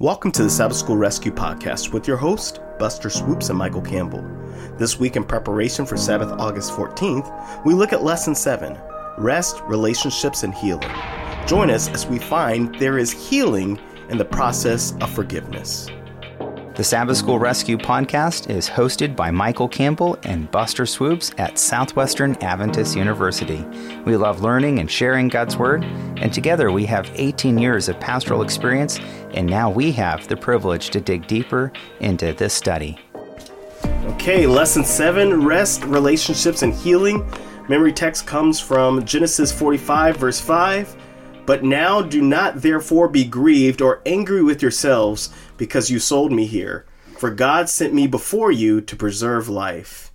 Welcome to the Sabbath School Rescue Podcast with your host, Buster Swoops and Michael Campbell. This week, in preparation for Sabbath August 14th, we look at Lesson 7 Rest, Relationships, and Healing. Join us as we find there is healing in the process of forgiveness. The Sabbath School Rescue podcast is hosted by Michael Campbell and Buster Swoops at Southwestern Adventist University. We love learning and sharing God's Word, and together we have 18 years of pastoral experience, and now we have the privilege to dig deeper into this study. Okay, Lesson 7 Rest, Relationships, and Healing. Memory text comes from Genesis 45, verse 5. But now do not therefore be grieved or angry with yourselves because you sold me here. For God sent me before you to preserve life.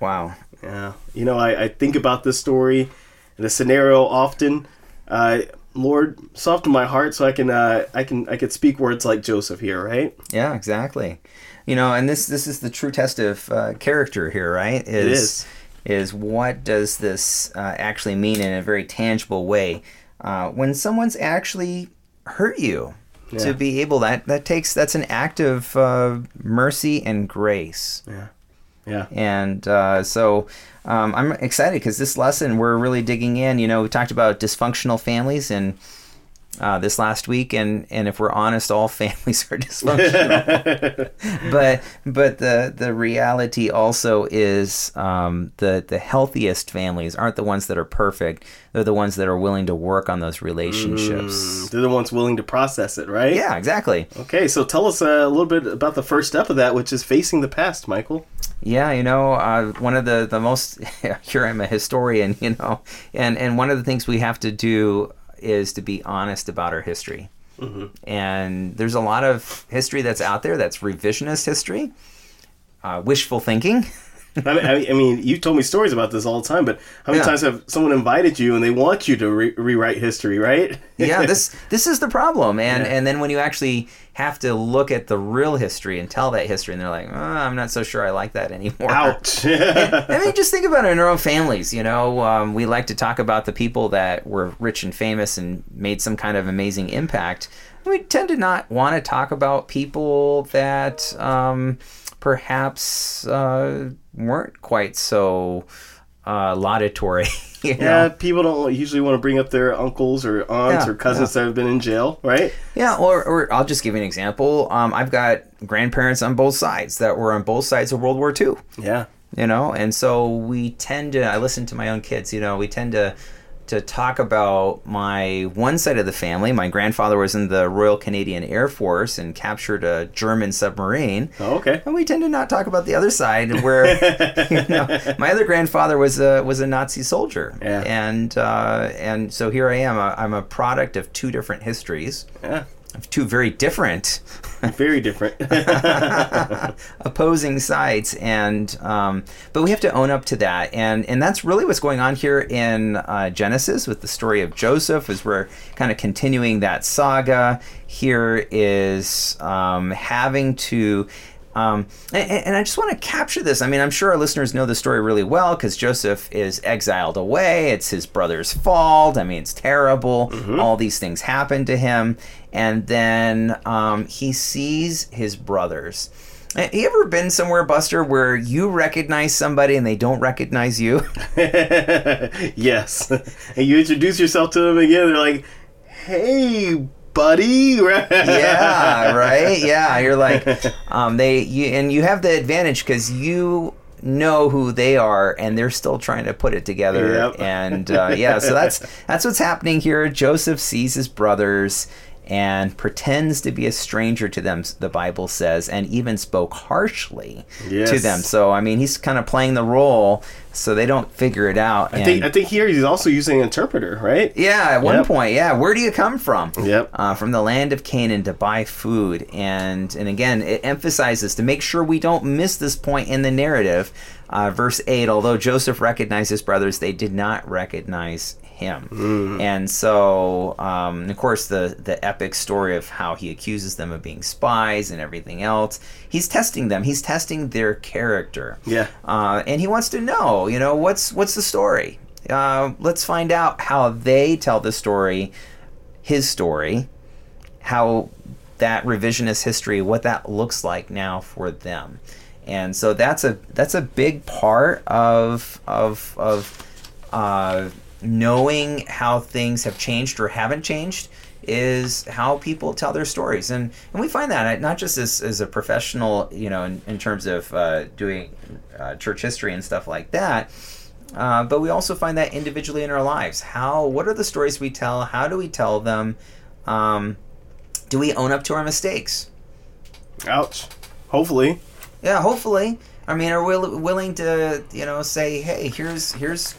Wow. Yeah. You know, I, I think about this story and the scenario often. Uh, Lord, soften my heart so I can uh, I can I can speak words like Joseph here, right? Yeah, exactly. You know, and this this is the true test of uh, character here, right? Is, It is. Is what does this uh, actually mean in a very tangible way? Uh, when someone's actually hurt you, Yeah. to be able that that takes that's an act of uh, mercy and grace. Yeah. Yeah. And uh, so um, I'm excited because this lesson we're really digging in. You know, we talked about dysfunctional families and uh, this last week, and and if we're honest, all families are dysfunctional. but but the the reality also is um, the the healthiest families aren't the ones that are perfect. They're the ones that are willing to work on those relationships. They're the ones willing to process it, right? Yeah, exactly. Okay, so tell us a little bit about the first step of that, which is facing the past, Michael. Yeah, you know, uh, one of the the most here I'm a historian, you know, and and one of the things we have to do is to be honest about our history. And there's a lot of history that's out there that's revisionist history, uh, wishful thinking. I mean, I mean- I mean, you told me stories about this all the time, but how many Yeah. times have someone invited you and they want you to re- rewrite history, right? yeah, this this is the problem, and Yeah. and then when you actually have to look at the real history and tell that history, and they're like, oh, I'm not so sure I like that anymore. Ouch. I mean, just think about it in our own families. You know, um, we like to talk about the people that were rich and famous and made some kind of amazing impact. We tend to not want to talk about people that um, perhaps uh, weren't quite so uh, laudatory. Yeah, know? people don't usually want to bring up their uncles or aunts Yeah, or cousins that have been in jail, right? Yeah, or, or I'll just give you an example. Um, I've got grandparents on both sides that were on both sides of World War II. Yeah. you know and so we tend to i listen to my own kids you know we tend to to talk about my one side of the family my grandfather was in the royal canadian air force and captured a german submarine Oh, okay. and we tend to not talk about the other side where you know, my other grandfather was a was a nazi soldier Yeah. and uh, and so here i am i'm a product of two different histories Yeah. Two very different Very different. opposing sides and um, but we have to own up to that and and that's really what's going on here in uh, genesis with the story of joseph as we're kind of continuing that saga here is um, having to um, and, and I just want to capture this. I mean, I'm sure our listeners know the story really well because Joseph is exiled away. It's his brother's fault. I mean, it's terrible. All these things happen to him. And then um, he sees his brothers. Uh, You ever been somewhere, Buster, where you recognize somebody and they don't recognize you? yes. And you introduce yourself to them again, they're like, hey, buddy. Yeah, right. Yeah, you're like, um, they you and you have the advantage because you know who they are and they're still trying to put it together. Yep. And uh, yeah, so that's that's what's happening here. Joseph sees his brothers and pretends to be a stranger to them. The Bible says, and even spoke harshly to them. So I mean, he's kind of playing the role so they don't figure it out. I think, I think here he's also using an interpreter, right? Yeah, at one Yep. point, yeah. Where do you come from? Yep. Uh, from the land of Canaan to buy food, and and again, it emphasizes to make sure we don't miss this point in the narrative. Uh, verse eight: Although Joseph recognized his brothers, they did not recognize him, and so um, of course the the epic story of how he accuses them of being spies and everything else. He's testing them. He's testing their character Yeah. uh, and he wants to know, you know, what's what's the story? Uh, let's find out how they tell the story, his story, how that revisionist history, what that looks like now for them. And so that's a that's a big part of of of uh, knowing how things have changed or haven't changed is how people tell their stories. And and we find that not just as, as a professional you know in, in terms of uh, doing uh, church history and stuff like that uh, but we also find that individually in our lives. How what are the stories we tell? How do we tell them? Um, do we own up to our mistakes? Ouch. Hopefully. yeah hopefully. I mean are we willing to you know say hey here's here's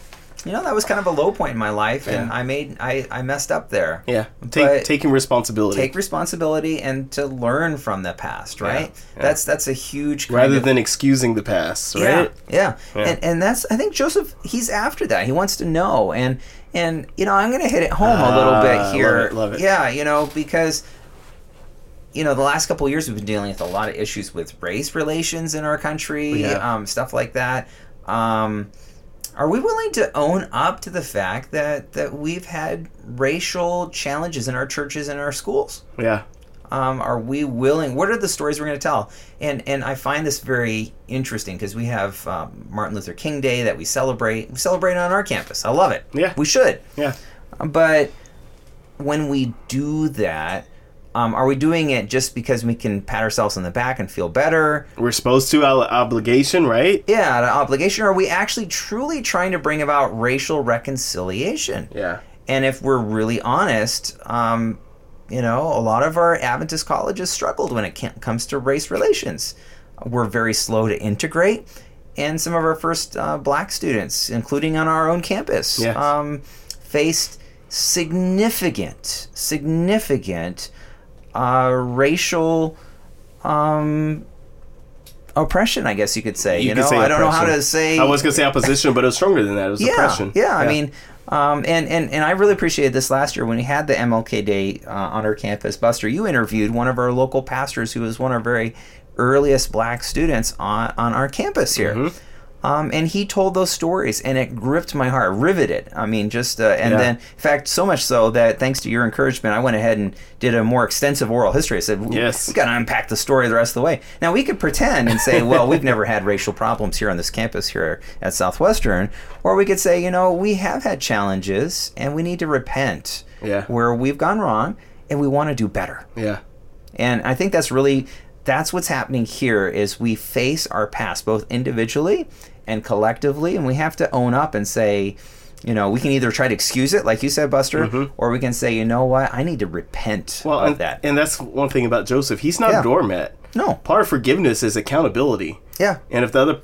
you know that was kind of a low point in my life and Yeah. i made i i messed up there Yeah. Take, But- taking responsibility. take responsibility and to learn from the past right yeah. that's that's a huge rather of, than excusing the past, right? yeah, yeah. Yeah. And, and that's I think Joseph he's after that. He wants to know and and you know I'm going to hit it home a little Ah, bit love here. it, love it. Yeah, you know because you know the last couple of years we've been dealing with a lot of issues with race relations in our country, Yeah. um, stuff like that. Um, are we willing to own up to the fact that that we've had racial challenges in our churches and our schools? Yeah. um, are we willing what are the stories we're going to tell and and i find this very interesting because we have um, martin luther king day that we celebrate we celebrate on our campus i love it Yeah. we should Yeah. but when we do that um, are we doing it just because we can pat ourselves on the back and feel better We're supposed to out obligation, right? yeah an obligation are we actually truly trying to bring about racial reconciliation Yeah. and if we're really honest, um, you know, a lot of our Adventist colleges struggled when it comes to race relations. We're very slow to integrate, and some of our first uh, black students, including on our own campus, Yes. um, faced significant, significant uh, racial um, oppression. I guess you could say. You, could know, say I don't know how to say. I was gonna say opposition, but it was stronger than that. It was yeah, oppression. Yeah, I mean, um, and, and, and I really appreciated this last year when we had the MLK Day uh, on our campus. Buster, you interviewed one of our local pastors who was one of our very earliest black students on, on our campus here. Mm-hmm. Um, and he told those stories, and it gripped my heart, riveted. I mean, just uh, and Yeah. then, in fact, so much so that thanks to your encouragement, I went ahead and did a more extensive oral history. I said, Yes. we got to unpack the story the rest of the way." Now we could pretend and say, "Well, we've never had racial problems here on this campus here at Southwestern," or we could say, "You know, we have had challenges, and we need to repent Yeah. where we've gone wrong, and we want to do better." Yeah. And I think that's really that's what's happening here is we face our past both individually and collectively and we have to own up and say, you know, we can either try to excuse it like you said Buster or we can say, you know what? I need to repent Mm-hmm. Well, of and, that. and that's one thing about Joseph. He's not Yeah. a doormat. no. Part of forgiveness is accountability. Yeah. And if the other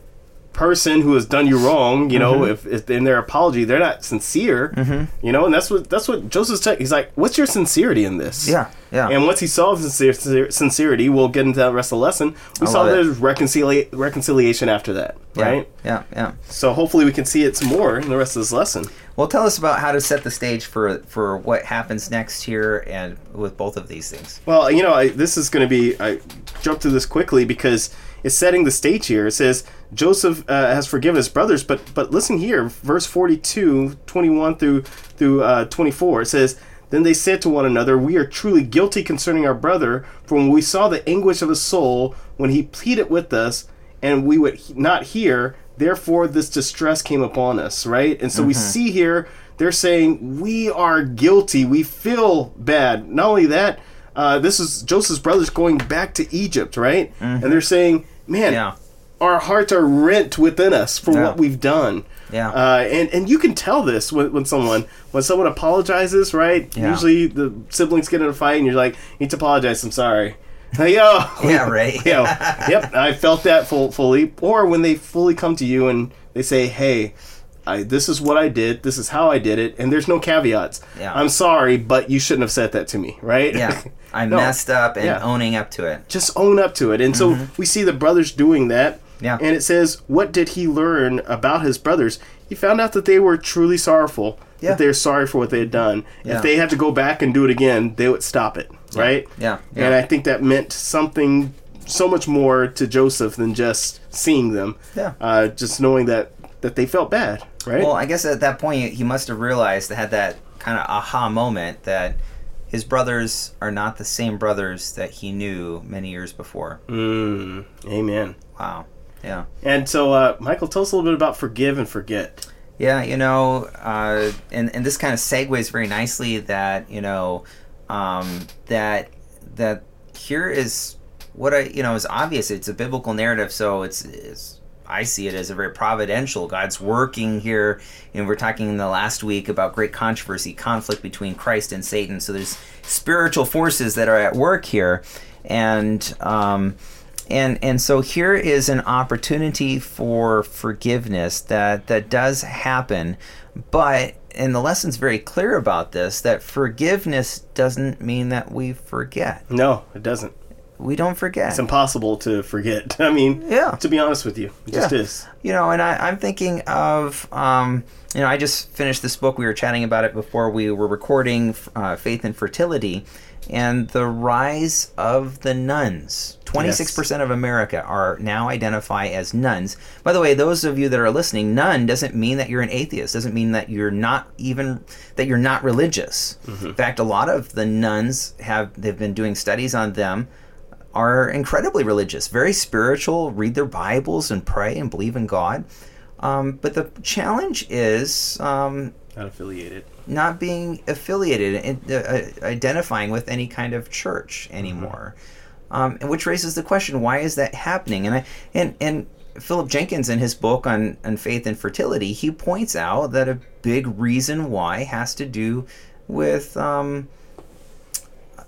person who has done you wrong, you know, Mm-hmm. if, if in their apology they're not sincere, you know, and that's what that's what Joseph's tech. He's like, "What's your sincerity in this?" Yeah. Yeah. And once he saw sincere, sincerity, we'll get into the rest of the lesson. We I saw there's reconcilia- reconciliation after that, yeah. right? Yeah. Yeah. So hopefully we can see it some more in the rest of this lesson. Well, tell us about how to set the stage for for what happens next here and with both of these things. Well, you know, I, this is going to be. I jumped through this quickly because it's setting the stage here. It says Joseph uh, has forgiven his brothers, but but listen here, verse 42, 21 through through uh, 24. It says, "Then they said to one another, We are truly guilty concerning our brother, for when we saw the anguish of his soul when he pleaded with us, and we would not hear, therefore this distress came upon us." Right, and so we see here they're saying we are guilty. We feel bad. Not only that, uh, this is Joseph's brothers going back to Egypt, right? And they're saying, "Man, Yeah. our hearts are rent within us for Yeah. what we've done." Yeah. Uh, and and you can tell this when, when someone when someone apologizes, right? Yeah. Usually the siblings get in a fight, and you're like, "You need to apologize. I'm sorry." Hey, yo, Yeah, right. yo, yep, I felt that full, fully. Or when they fully come to you and they say, "Hey, I, this is what I did. This is how I did it," and there's no caveats. Yeah. I'm sorry, but you shouldn't have said that to me, right? Yeah. I No. messed up and Yeah. owning up to it. Just own up to it. And so we see the brothers doing that. Mm-hmm. Yeah. And it says, "What did he learn about his brothers? He found out that they were truly sorrowful. Yeah. That they're sorry for what they had done. Yeah. If they had to go back and do it again, they would stop it, right? Yeah. And I think that meant something so much more to Joseph than just seeing them. Yeah. Uh, just knowing that that they felt bad, right? Well, I guess at that point he must have realized, had that kind of aha moment that, his brothers are not the same brothers that he knew many years before. Mm, amen. Wow. Yeah. And so, uh, Michael, tell us a little bit about forgive and forget. Yeah, you know, uh, and and this kind of segues very nicely that you know um, that that here is what I you know is obvious. It's a biblical narrative, so it's, it's I see it as a very providential. God's working here. You know, we're talking in the last week about great controversy, conflict between Christ and Satan. So there's spiritual forces that are at work here, and um, and and so here is an opportunity for forgiveness that that does happen but and the lesson's very clear about this that forgiveness doesn't mean that we forget No, it doesn't. We don't forget. It's impossible to forget. I mean, Yeah. to be honest with you, it just is. you know and I, i'm thinking of um, you know i just finished this book. We were chatting about it before we were recording uh, faith and fertility and the rise of the nones. 26% of america are now identify as nones. By the way those of you that are listening nun doesn't mean that you're an atheist doesn't mean that you're not even that you're not religious. In fact a lot of the nones have they've been doing studies on them are incredibly religious, very spiritual, read their Bibles and pray and believe in God. Um, but the challenge is um, Not affiliated. not being affiliated and uh, uh, identifying with any kind of church anymore. Um, and which raises the question: Why is that happening? And I and and Philip Jenkins in his book on on faith and fertility, he points out that a big reason why has to do with um,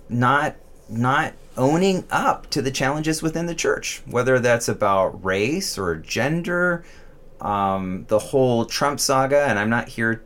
not not owning up to the challenges within the church, whether that's about race or gender, um, the whole Trump saga. And I'm not here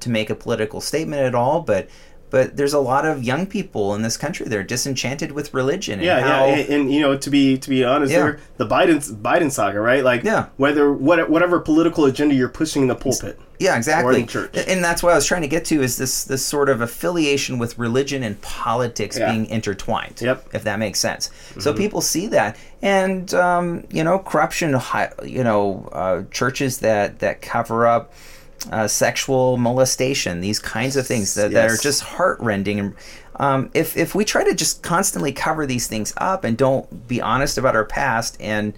to make a political statement at all, but but there's a lot of young people in this country that are disenchanted with religion. And Yeah, how, yeah, and, and, you know, to be to be honest, Yeah. the Biden Biden saga, right? Like, Yeah. whether what whatever political agenda you're pushing in the pulpit, Yeah, exactly. And that's what I was trying to get to is this this sort of affiliation with religion and politics Yeah. being intertwined. Yep. Mm-hmm. If that makes sense. So people see that, and um, you know, corruption. You know, uh, churches that that cover up. Uh, sexual molestation, these kinds of things that, that are just heartrending. Um, if if we try to just constantly cover these things up and don't be honest about our past and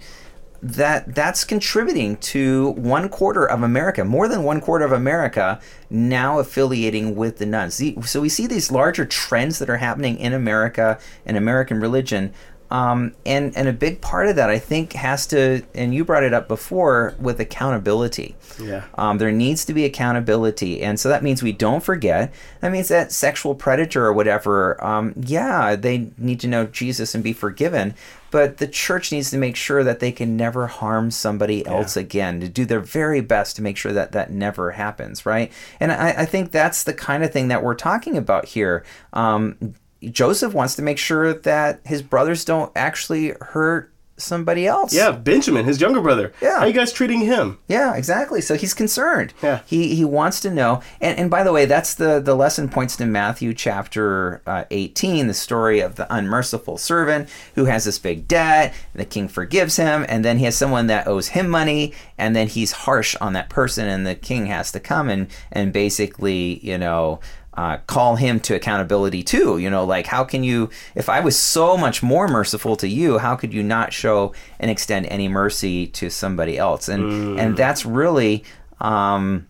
that that's contributing to one quarter of America, more than one quarter of America, now affiliating with the nones. So we see these larger trends that are happening in America and American religion. Um, and and a big part of that, I think, has to, and you brought it up before, with accountability. Yeah. Um, there needs to be accountability, and so that means we don't forget. That means that sexual predator or whatever, um, yeah, they need to know Jesus and be forgiven. But the church needs to make sure that they can never harm somebody else again. To do their very best to make sure that that never happens, right? And I, I think that's the kind of thing that we're talking about here. Joseph wants to make sure that his brothers don't actually hurt somebody else. Yeah, Benjamin, his younger brother. Yeah. How you guys treating him? Yeah, exactly. So he's concerned. Yeah. He he wants to know. And and by the way, that's the the lesson points to Matthew chapter uh, 18, the story of the unmerciful servant who has this big debt. The king forgives him, and then he has someone that owes him money, and then he's harsh on that person, and the king has to come and and basically, you know. Uh, call him to accountability too. You know, like how can you, if I was so much more merciful to you, how could you not show and extend any mercy to somebody else? And and that's really, um,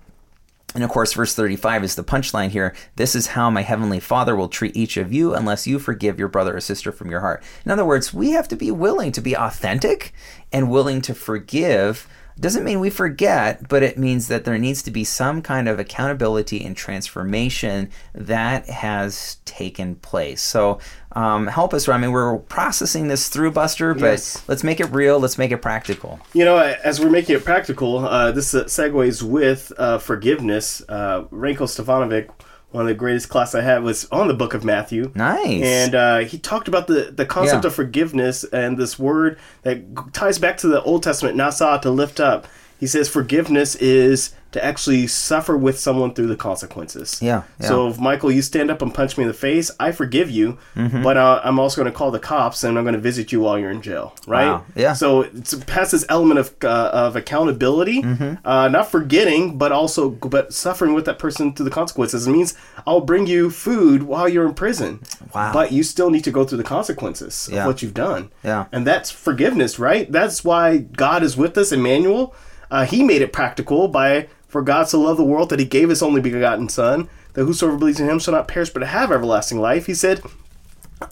and of course, verse 35 is the punchline here. This is how my heavenly Father will treat each of you unless you forgive your brother or sister from your heart. In other words, we have to be willing to be authentic and willing to forgive. Doesn't mean we forget, but it means that there needs to be some kind of accountability and transformation that has taken place. So, um, help us. I mean, we're processing this through Buster, but Yes. let's make it real. Let's make it practical. You know, as we're making it practical, uh, this uh, segues with uh, forgiveness. Uh, Ranko Stefanovic, one of the greatest class I had, was on the book of Matthew. Nice. And uh, he talked about the, the concept Yeah. of forgiveness and this word that ties back to the Old Testament, nasa, to lift up. He says forgiveness is to actually suffer with someone through the consequences. Yeah, yeah. So if Michael, you stand up and punch me in the face, I forgive you, but uh, I'm also going to call the cops and I'm going to visit you while you're in jail, right? Wow, yeah. So it's past this element of uh, of accountability, uh, not forgetting, but also but suffering with that person through the consequences. It means I'll bring you food while you're in prison. Wow. But you still need to go through the consequences Yeah. of what you've done. Yeah. And that's forgiveness, right? That's why God is with us, Emmanuel. Uh, he made it practical by for God so loved the world that he gave his only begotten Son, that whosoever believes in him shall not perish but have everlasting life. He said,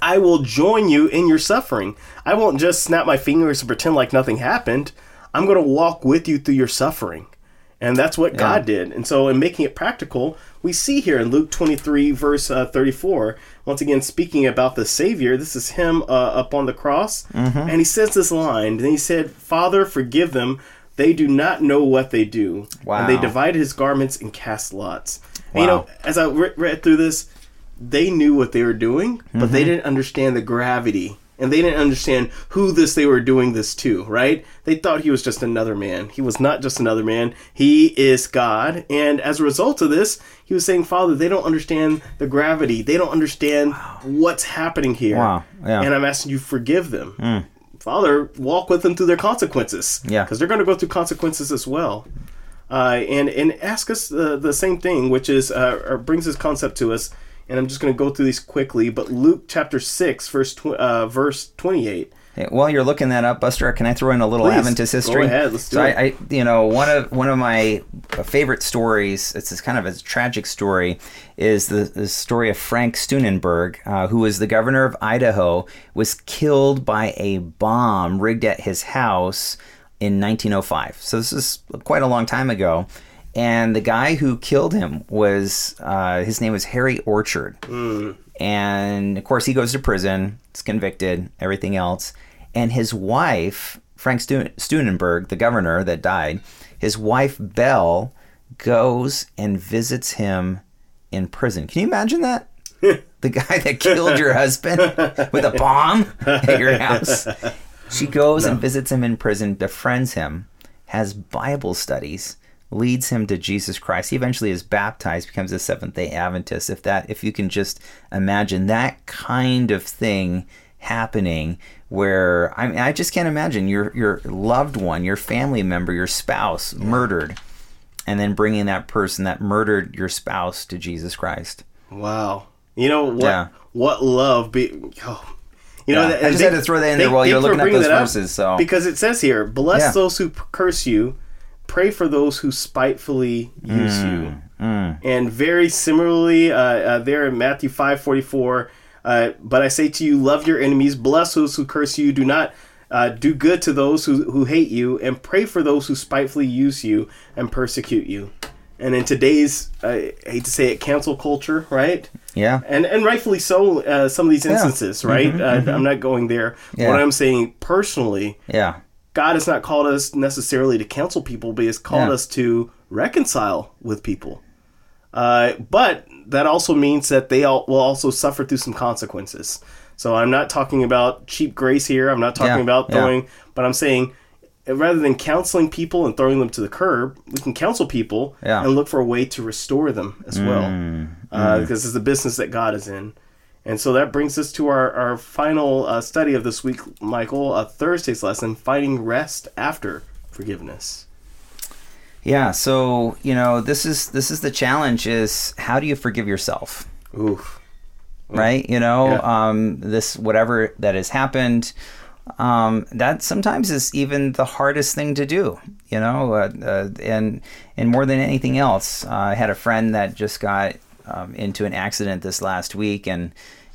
I will join you in your suffering. I won't just snap my fingers and pretend like nothing happened. I'm going to walk with you through your suffering. And that's what God did. And so, in making it practical, we see here in Luke 23, verse uh, 34, once again speaking about the Savior. This is him uh, up on the cross. And he says this line. And he said, Father, forgive them. They do not know what they do. And they Wow. divided his garments and cast lots. And, you know, as I re- read through this, they knew what they were doing, but Mm-hmm. they didn't understand the gravity. And they didn't understand who this they were doing this to, right? They thought he was just another man. He was not just another man. He is God. And as a result of this, he was saying, Father, they don't understand the gravity. They don't understand what's happening here. Wow. Yeah. And I'm asking you, forgive them. Father, walk with them through their consequences. Yeah. Because they're going to go through consequences as well. Uh, and and ask us the, the same thing, which is uh, or brings this concept to us. And I'm just going to go through these quickly. But Luke chapter six, verse tw- uh, verse 28. While you're looking that up, Buster, can I throw in a little Please, Adventist go history? ahead, let's do so it. I, I, you know, one of one of my favorite stories. It's this kind of a tragic story. Is the, the story of Frank Steunenberg, uh, who was the governor of Idaho, was killed by a bomb rigged at his house in 1905. So this is quite a long time ago. And the guy who killed him was uh, his name was Harry Orchard and of course he goes to prison is convicted everything else and his wife frank Stu- Steunenberg, the governor that died his wife belle goes and visits him in prison can you imagine that the guy that killed your husband with a bomb at your house she goes and visits him in prison befriends him has bible studies leads him to Jesus Christ. He eventually is baptized, becomes a Seventh Day Adventist. If that, if you can just imagine that kind of thing happening, where I mean, I just can't imagine your your loved one, your family member, your spouse murdered, and then bringing that person that murdered your spouse to Jesus Christ. Wow. You know what? Yeah. What love be? Oh. You know, Yeah, I just they- had to throw that in there while you're looking at those up, verses, so- because it says here, "Bless Yeah. those who curse you, pray for those who spitefully use Mm, you." And very similarly, uh, uh, there in Matthew five forty four, uh, but I say to you, love your enemies, bless those who curse you, do not. Uh, do good to those who, who hate you, and pray for those who spitefully use you and persecute you. And in today's, I hate to say it, cancel culture, right? Yeah, and and rightfully so. Uh, some of these instances, right? uh, I'm not going there. Mm-hmm, Yeah. What I'm saying personally, yeah, God has not called us necessarily to counsel people, but He has called Yeah. us to reconcile with people. Uh, but that also means that they all will also suffer through some consequences. So I'm not talking about cheap grace here. I'm not talking Yeah, about yeah. throwing, but I'm saying uh, rather than counseling people and throwing them to the curb, we can counsel people Yeah. and look for a way to restore them as well, Mm, uh, because it's the business that God is in. And so that brings us to our, our final uh, study of this week, Michael, a Thursday's lesson, finding rest after forgiveness. Yeah. So you know, this is this is the challenge: is how do you forgive yourself? Oof. right? You know, Yeah. um, this whatever that has happened. Um, that sometimes is even the hardest thing to do, you know, uh, uh, and and more than anything else, uh, I had a friend that just got um, into an accident this last week, and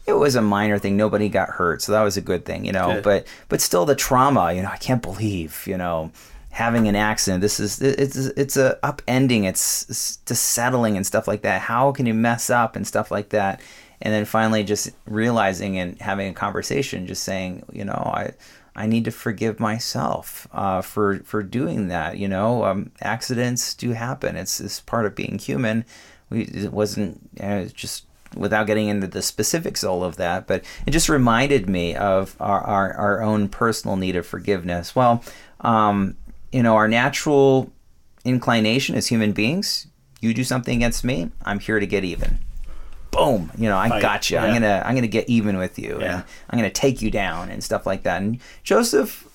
it was a minor thing. Nobody got hurt, so that was a good thing, you know. Good. But but still, the trauma, you know, I can't believe, you know, having an accident. This is it's it's a upending. It's, it's just settling and stuff like that. How can you mess up and stuff like that? and then finally just realizing and having a conversation just saying you know i i need to forgive myself uh, for for doing that you know um, accidents do happen it's, it's part of being human we it wasn't it's just without getting into the specifics all of that but it just reminded me of our our, our own personal need of forgiveness well um, you know our natural inclination as human beings. You do something against me, I'm here to get even. Boom, you know, I Fight. got you. I'm gonna I'm gonna get even with you, Yeah. and I'm gonna take you down and stuff like that. And Joseph,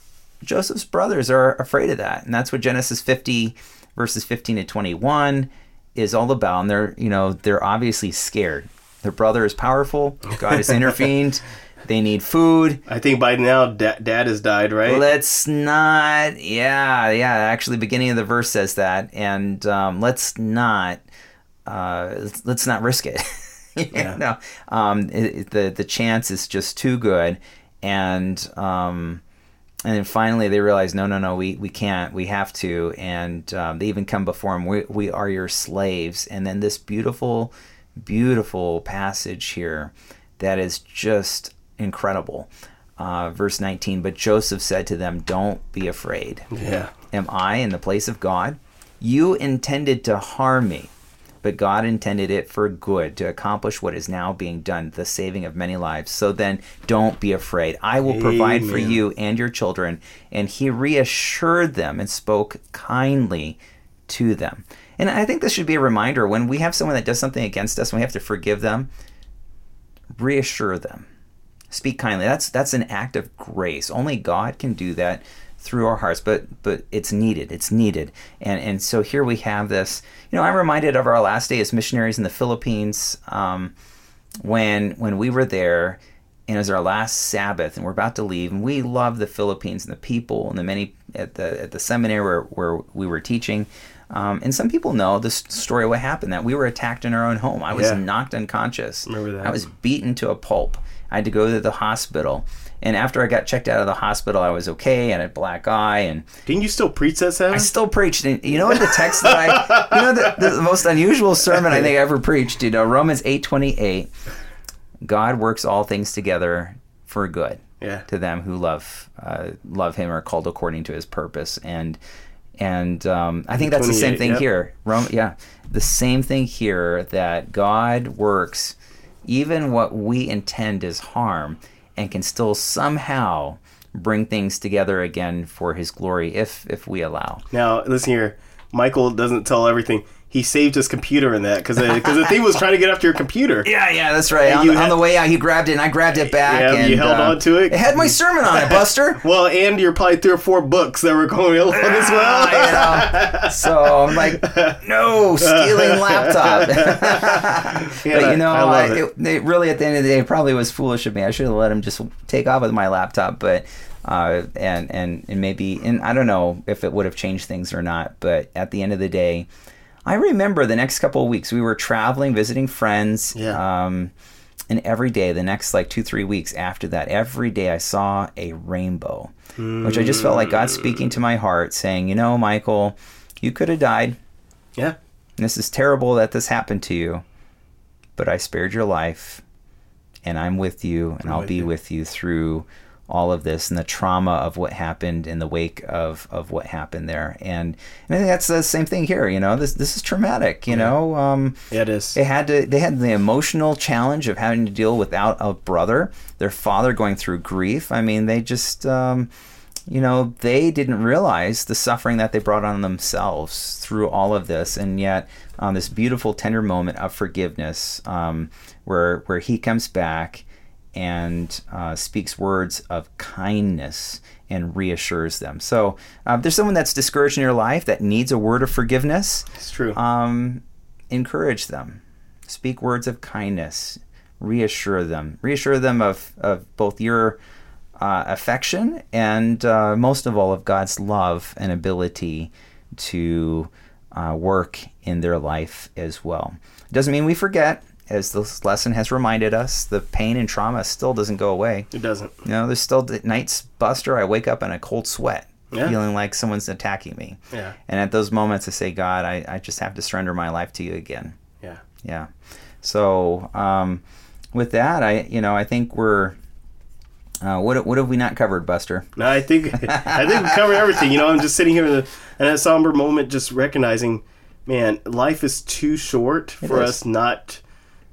Joseph's brothers are afraid of that, and that's what Genesis 50 verses 15 to 21 is all about. And they're you know they're obviously scared. Their brother is powerful. God has intervened. They need food. I think by now da- dad has died, right? Let's not. Yeah, yeah. Actually, beginning of the verse says that, and um, let's not. Uh, let's, let's not risk it. Yeah. know, um, it, it- the the chance is just too good, and um, and then finally they realize, no, no, no, we, we can't, we have to, and um, they even come before him. We we are your slaves, and then this beautiful, beautiful passage here, that is just incredible. Uh, verse 19, but Joseph said to them, Don't be afraid. yeah. Am I in the place of God? You intended to harm me, but God intended it for good to accomplish what is now being done, the saving of many lives. So then don't be afraid. I will provide for you and your children. And he reassured them and spoke kindly to them. And I think this should be a reminder when we have someone that does something against us and we have to forgive them, reassure them. Speak kindly. That's that's an act of grace. Only god can do that through our hearts but but it's needed. It's needed. And and so here we have this. You know i'm reminded of our last day as missionaries in the philippines um, when when we were there and it was our last sabbath and we're about to leave and we love the philippines and the people and the many at the at the seminary where, where we were teaching um, and some people know this story of what happened that we were attacked in our own home i was Yeah. knocked unconscious Remember that. i was beaten to a pulp. I had to go to the hospital. And after I got checked out of the hospital, I was okay. I had a black eye, and Didn't you still preach that seven? I still preached. And you know what the text that I, you know, the, the most unusual sermon I think I ever preached. You know, Romans eight twenty eight. God works all things together for good yeah. to them who love uh, love Him or are called according to His purpose. And and um, I think that's the same thing yep. here. Rome, yeah, the same thing here that God works even what we intend as harm and can still somehow bring things together again for His glory if if we allow. Now listen here. Michael doesn't tell everything. He saved his computer in that because because the thing was trying to get after your computer. Yeah, yeah, that's right. On, you on the way out, he grabbed it, and I grabbed it back. Yeah, and you held uh, on to it? It had my sermon on it, Buster. Well, and you're probably three or four books that were going along as well. Ah, you know. So I'm like, no, stealing laptop. Yeah, but you know, I I love it. it, really at the end of the day it probably was foolish of me. I should have let him just take off with my laptop, but uh, and and and maybe and I don't know if it would have changed things or not. But at the end of the day, I remember the next couple of weeks we were traveling, visiting friends. Yeah. Um, and every day, the next like two, three weeks after that, every day I saw a rainbow, which I just felt like God speaking to my heart, saying, "You know, Michael, you could have died. Yeah. This is terrible that this happened to you, but I spared your life, and I'm with you, and I'll with be you. with you through all of this and the trauma of what happened in the wake of, of what happened there. And, and I think that's the same thing here. You know, this this is traumatic. You know, um, Yeah, it is. they had to they had the emotional challenge of having to deal without a brother, their father going through grief. I mean, they just um, you know, they didn't realize the suffering that they brought on themselves through all of this, and yet on this beautiful, tender moment of forgiveness, um, where where he comes back and uh, speaks words of kindness and reassures them. So, uh, if there's someone that's discouraged in your life that needs a word of forgiveness, It's true. um, encourage them. Speak words of kindness. Reassure them. Reassure them of, of both your uh, affection and uh, most of all of God's love and ability to uh, work in their life as well. Doesn't mean we forget, as this lesson has reminded us, the pain and trauma still doesn't go away. it doesn't. You know, there's still nights, Buster, I wake up in a cold sweat, Yeah. feeling like someone's attacking me. Yeah. And at those moments, I say, God, I, I just have to surrender my life to you again. Yeah. Yeah. So um, with that, I you know I think we're uh, what what have we not covered, Buster? No, I think I think we covered everything. You know, I'm just sitting here in, a, in that somber moment, just recognizing, man, life is too short for is. us not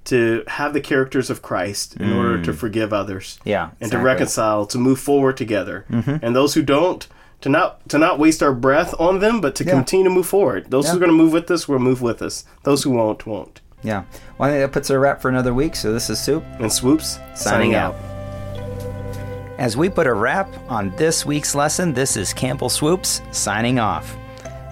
to have the characters of Christ in order to mm. forgive others Yeah, and exactly. to reconcile, to move forward together. Mm-hmm. And those who don't, to not to not waste our breath on them, but to Yeah. continue to move forward. Those who are going to move with us will move with us. Those who won't won't. Yeah. Well, I think that puts a wrap for another week. So this is Soup. And swoops signing, out. As we put a wrap on this week's lesson, this is Campbell Swoops signing off.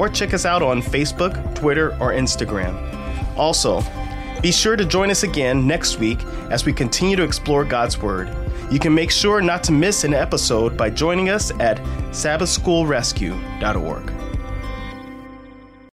or check us out on Facebook, Twitter, or Instagram. Also, be sure to join us again next week as we continue to explore God's Word. You can make sure not to miss an episode by joining us at sabbathschoolrescue.org.